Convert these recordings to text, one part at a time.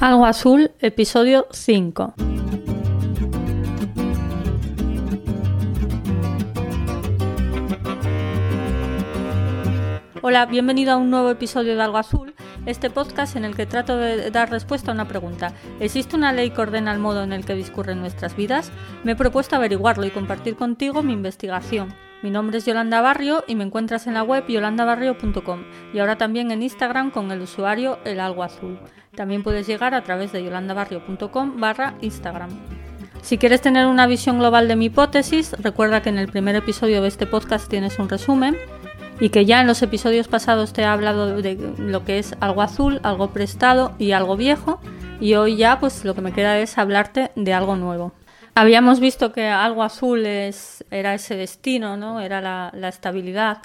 Algo Azul, episodio 5. Hola, bienvenido a un nuevo episodio de Algo Azul, este podcast en el que trato de dar respuesta a una pregunta. ¿Existe una ley que ordena el modo en el que discurren nuestras vidas? Me he propuesto averiguarlo y compartir contigo mi investigación. Mi nombre es Yolanda Barrio y me encuentras en la web yolandabarrio.com y ahora también en Instagram con el usuario El Algo Azul. También puedes llegar a través de yolandabarrio.com barra Instagram. Si quieres tener una visión global de mi hipótesis, recuerda que en el primer episodio de este podcast tienes un resumen y que ya en los episodios pasados te he hablado de lo que es algo azul, algo prestado y algo viejo y hoy ya pues lo que me queda es hablarte de algo nuevo. Habíamos visto que algo azul es, era ese destino, ¿no? era la, la estabilidad,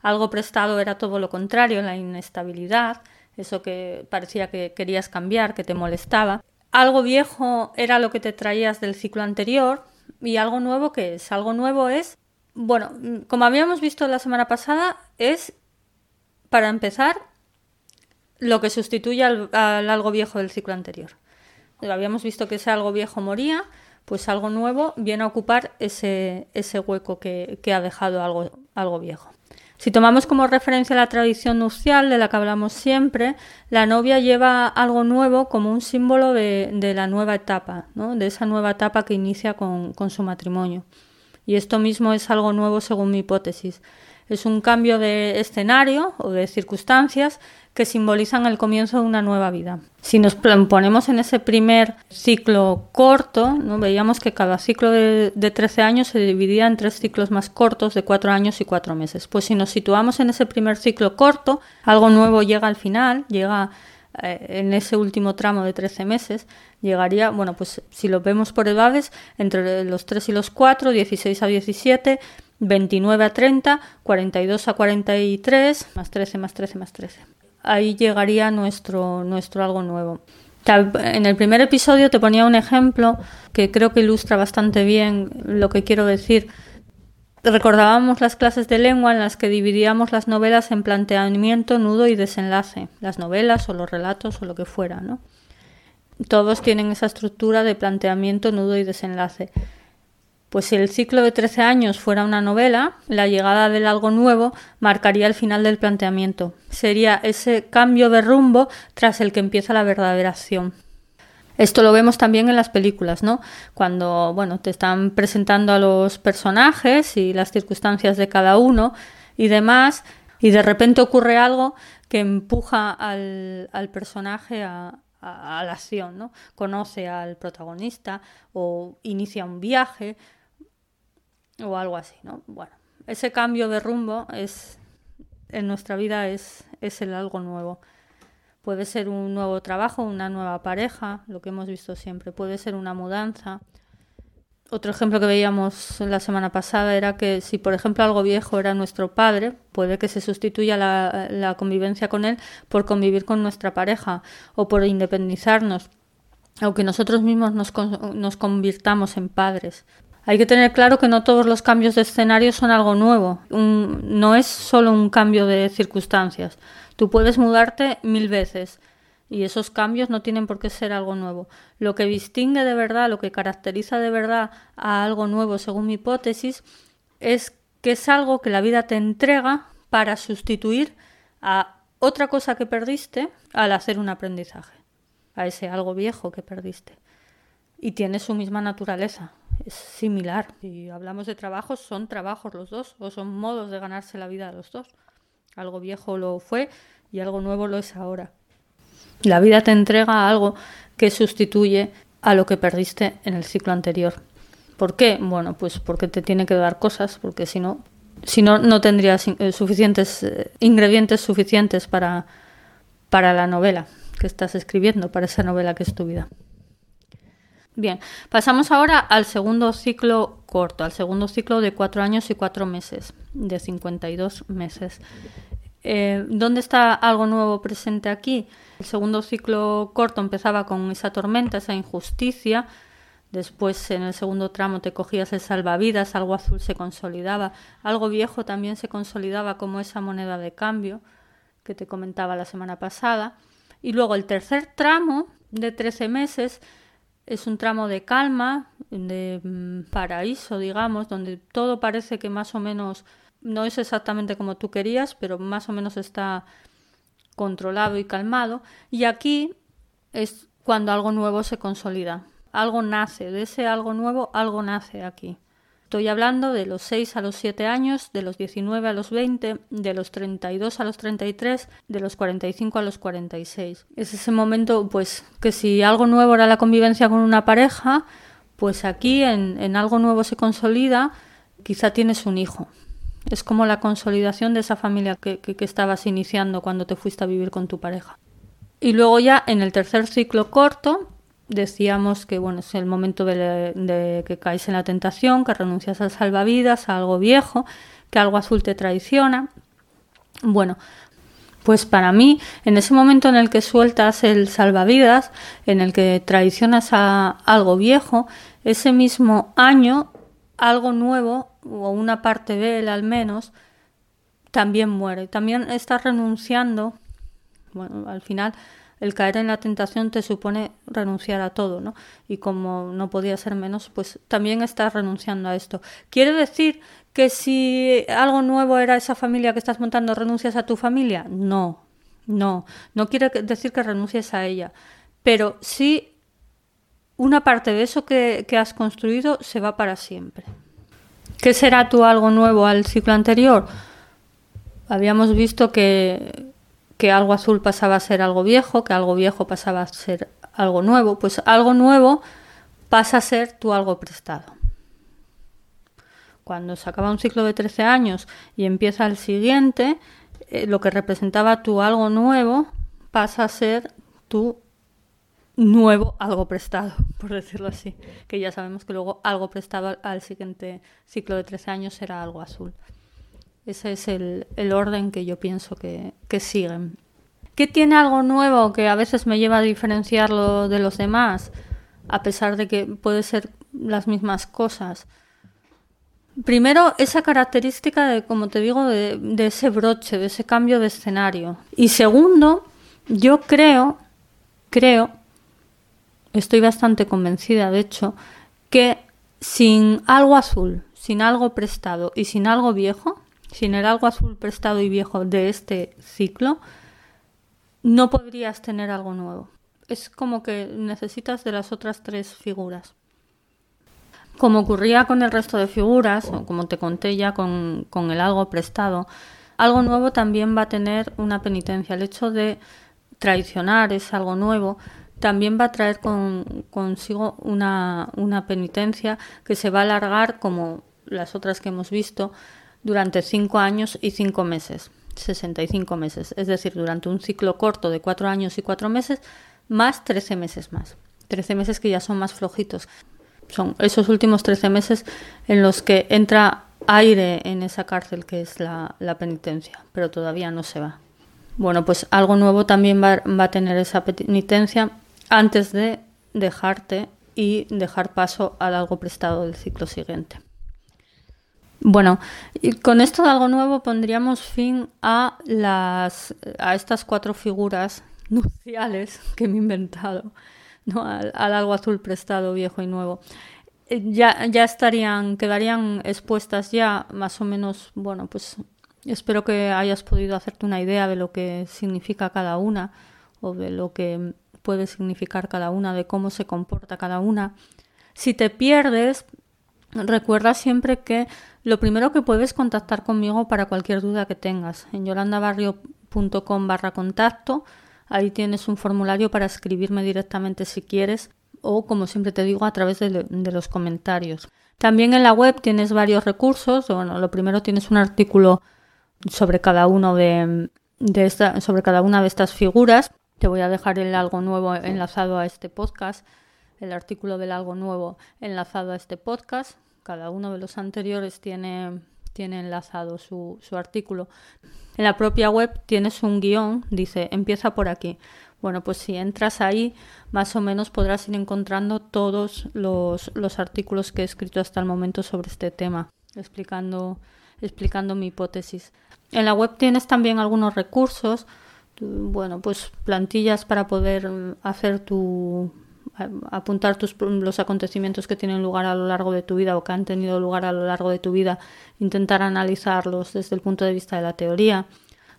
algo prestado era todo lo contrario, la inestabilidad, eso que parecía que querías cambiar, que te molestaba. Algo viejo era lo que te traías del ciclo anterior y algo nuevo que es. Algo nuevo es, bueno, como habíamos visto la semana pasada, es, para empezar, lo que sustituye al, algo viejo del ciclo anterior. Habíamos visto que ese algo viejo moría, pues algo nuevo viene a ocupar ese, ese hueco que, que ha dejado algo, algo viejo. Si tomamos como referencia la tradición nupcial de la que hablamos siempre, la novia lleva algo nuevo como un símbolo de, la nueva etapa, ¿no? de esa nueva etapa que inicia con su matrimonio. Y esto mismo es algo nuevo según mi hipótesis. Es un cambio de escenario o de circunstancias que simbolizan el comienzo de una nueva vida. Si nos ponemos en ese primer ciclo corto, ¿no? veíamos que cada ciclo de, de, 13 años se dividía en tres ciclos más cortos de 4 años y 4 meses. Pues si nos situamos en ese primer ciclo corto, algo nuevo llega al final, llega eh, en ese último tramo de 13 meses, llegaría, bueno, pues si lo vemos por edades, entre los 3 y los 4, 16 a 17, 29 a 30, 42 a 43, más 13, más 13, más 13 ahí llegaría nuestro, nuestro algo nuevo. En el primer episodio te ponía un ejemplo que creo que ilustra bastante bien lo que quiero decir. Recordábamos las clases de lengua en las que dividíamos las novelas en planteamiento, nudo y desenlace, las novelas o los relatos o lo que fuera, ¿no? Todos tienen esa estructura de planteamiento, nudo y desenlace. Pues si el ciclo de 13 años fuera una novela, la llegada del algo nuevo marcaría el final del planteamiento. Sería ese cambio de rumbo tras el que empieza la verdadera acción. Esto lo vemos también en las películas, ¿no? Cuando, bueno, te están presentando a los personajes y las circunstancias de cada uno y demás, y de repente ocurre algo que empuja al, personaje a, a, la acción, ¿no? Conoce al protagonista o inicia un viaje o algo así, ¿no? Bueno, ese cambio de rumbo es en nuestra vida es, es el algo nuevo. Puede ser un nuevo trabajo, una nueva pareja, lo que hemos visto siempre. Puede ser una mudanza. Otro ejemplo que veíamos la semana pasada era que si, por ejemplo, algo viejo era nuestro padre, puede que se sustituya la, la convivencia con él por convivir con nuestra pareja o por independizarnos, aunque nosotros mismos nos, nos convirtamos en padres. Hay que tener claro que no todos los cambios de escenario son algo nuevo. Un, no es solo un cambio de circunstancias. Tú puedes mudarte mil veces y esos cambios no tienen por qué ser algo nuevo. Lo que distingue de verdad, lo que caracteriza de verdad a algo nuevo, según mi hipótesis, es que es algo que la vida te entrega para sustituir a otra cosa que perdiste al hacer un aprendizaje, a ese algo viejo que perdiste. Y tiene su misma naturaleza es similar. Si hablamos de trabajos, son trabajos los dos, o son modos de ganarse la vida los dos. Algo viejo lo fue y algo nuevo lo es ahora. La vida te entrega algo que sustituye a lo que perdiste en el ciclo anterior. ¿Por qué? Bueno, pues porque te tiene que dar cosas, porque si no, si no, no tendrías eh, suficientes eh, ingredientes suficientes para, para la novela que estás escribiendo, para esa novela que es tu vida. Bien, pasamos ahora al segundo ciclo corto, al segundo ciclo de cuatro años y cuatro meses, de 52 meses. Eh, ¿Dónde está algo nuevo presente aquí? El segundo ciclo corto empezaba con esa tormenta, esa injusticia. Después, en el segundo tramo, te cogías el salvavidas, algo azul se consolidaba, algo viejo también se consolidaba como esa moneda de cambio que te comentaba la semana pasada. Y luego el tercer tramo de 13 meses es un tramo de calma, de mm, paraíso, digamos, donde todo parece que más o menos no es exactamente como tú querías, pero más o menos está controlado y calmado. Y aquí es cuando algo nuevo se consolida. Algo nace, de ese algo nuevo, algo nace aquí. Estoy hablando de los 6 a los 7 años, de los 19 a los 20, de los 32 a los 33, de los 45 a los 46. Es ese momento, pues, que si algo nuevo era la convivencia con una pareja, pues aquí en, algo nuevo se consolida, quizá tienes un hijo. Es como la consolidación de esa familia que, que estabas iniciando cuando te fuiste a vivir con tu pareja. Y luego ya en el tercer ciclo corto, decíamos que bueno, es el momento de, que caes en la tentación, que renuncias al salvavidas, a algo viejo, que algo azul te traiciona. Bueno, pues para mí, en ese momento en el que sueltas el salvavidas, en el que traicionas a algo viejo, ese mismo año, algo nuevo, o una parte de él al menos, también muere. También estás renunciando, bueno, al final el caer en la tentación te supone renunciar a todo, ¿no? Y como no podía ser menos, pues también estás renunciando a esto. ¿Quiere decir que si algo nuevo era esa familia que estás montando, renuncias a tu familia? No, no, no quiere decir que renuncies a ella, pero sí una parte de eso que, has construido se va para siempre. ¿Qué será tu algo nuevo al ciclo anterior? Habíamos visto que que algo azul pasaba a ser algo viejo, que algo viejo pasaba a ser algo nuevo, pues algo nuevo pasa a ser tu algo prestado. Cuando se acaba un ciclo de 13 años y empieza el siguiente, eh, lo que representaba tu algo nuevo pasa a ser tu nuevo algo prestado, por decirlo así, que ya sabemos que luego algo prestado al siguiente ciclo de 13 años será algo azul. Ese es el, orden que yo pienso que, siguen. ¿Qué tiene algo nuevo que a veces me lleva a diferenciarlo de los demás? A pesar de que puede ser las mismas cosas. Primero, esa característica de, como te digo, de, de, ese broche, de ese cambio de escenario. Y segundo, yo creo, creo, estoy bastante convencida, de hecho, que sin algo azul, sin algo prestado y sin algo viejo, sin el algo azul prestado y viejo de este ciclo, no podrías tener algo nuevo. Es como que necesitas de las otras tres figuras. Como ocurría con el resto de figuras, o como te conté ya con, el algo prestado, algo nuevo también va a tener una penitencia. El hecho de traicionar es algo nuevo, también va a traer consigo una, una penitencia que se va a alargar como las otras que hemos visto, durante cinco años y cinco meses, 65 meses, es decir, durante un ciclo corto de cuatro años y cuatro meses, más 13 meses más. 13 meses que ya son más flojitos. Son esos últimos 13 meses en los que entra aire en esa cárcel que es la, penitencia, pero todavía no se va. Bueno, pues algo nuevo también va, va a tener esa penitencia antes de dejarte y dejar paso al algo prestado del ciclo siguiente. Bueno, y con esto de algo nuevo pondríamos fin a las a estas cuatro figuras nupciales que me he inventado, ¿no? al, algo azul prestado, viejo y nuevo. Eh, ya, ya estarían, quedarían expuestas ya más o menos, bueno, pues espero que hayas podido hacerte una idea de lo que significa cada una o de lo que puede significar cada una, de cómo se comporta cada una. Si te pierdes, recuerda siempre que lo primero que puedes contactar conmigo para cualquier duda que tengas en yolandabarrio.com barra contacto. Ahí tienes un formulario para escribirme directamente si quieres o, como siempre te digo, a través de, los comentarios. También en la web tienes varios recursos. Bueno, lo primero tienes un artículo sobre cada uno de, sobre cada una de estas figuras. Te voy a dejar el algo nuevo enlazado a este podcast, el artículo del algo nuevo enlazado a este podcast cada uno de los anteriores tiene, tiene enlazado su, su artículo. En la propia web tienes un guion, dice, empieza por aquí. Bueno, pues si entras ahí, más o menos podrás ir encontrando todos los, los artículos que he escrito hasta el momento sobre este tema, explicando, explicando mi hipótesis. En la web tienes también algunos recursos bueno, pues plantillas para poder hacer tu apuntar tus, los acontecimientos que tienen lugar a lo largo de tu vida o que han tenido lugar a lo largo de tu vida, intentar analizarlos desde el punto de vista de la teoría.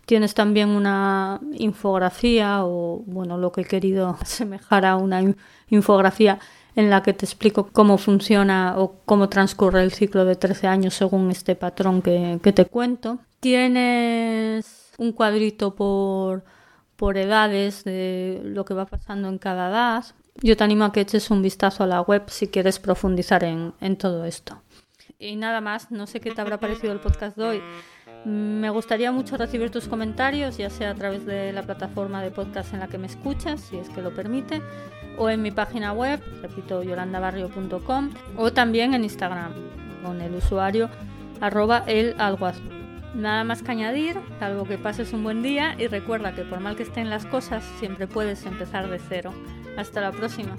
Tienes también una infografía o, bueno, lo que he querido asemejar a una infografía en la que te explico cómo funciona o cómo transcurre el ciclo de 13 años según este patrón que, que te cuento. Tienes un cuadrito por, por edades de lo que va pasando en cada edad. Yo te animo a que eches un vistazo a la web si quieres profundizar en, en todo esto. Y nada más, no sé qué te habrá parecido el podcast de hoy. Me gustaría mucho recibir tus comentarios, ya sea a través de la plataforma de podcast en la que me escuchas, si es que lo permite, o en mi página web, repito, yolandabarrio.com, o también en Instagram, con el usuario arroba el Nada más que añadir, salvo que pases un buen día y recuerda que por mal que estén las cosas, siempre puedes empezar de cero. Hasta la próxima.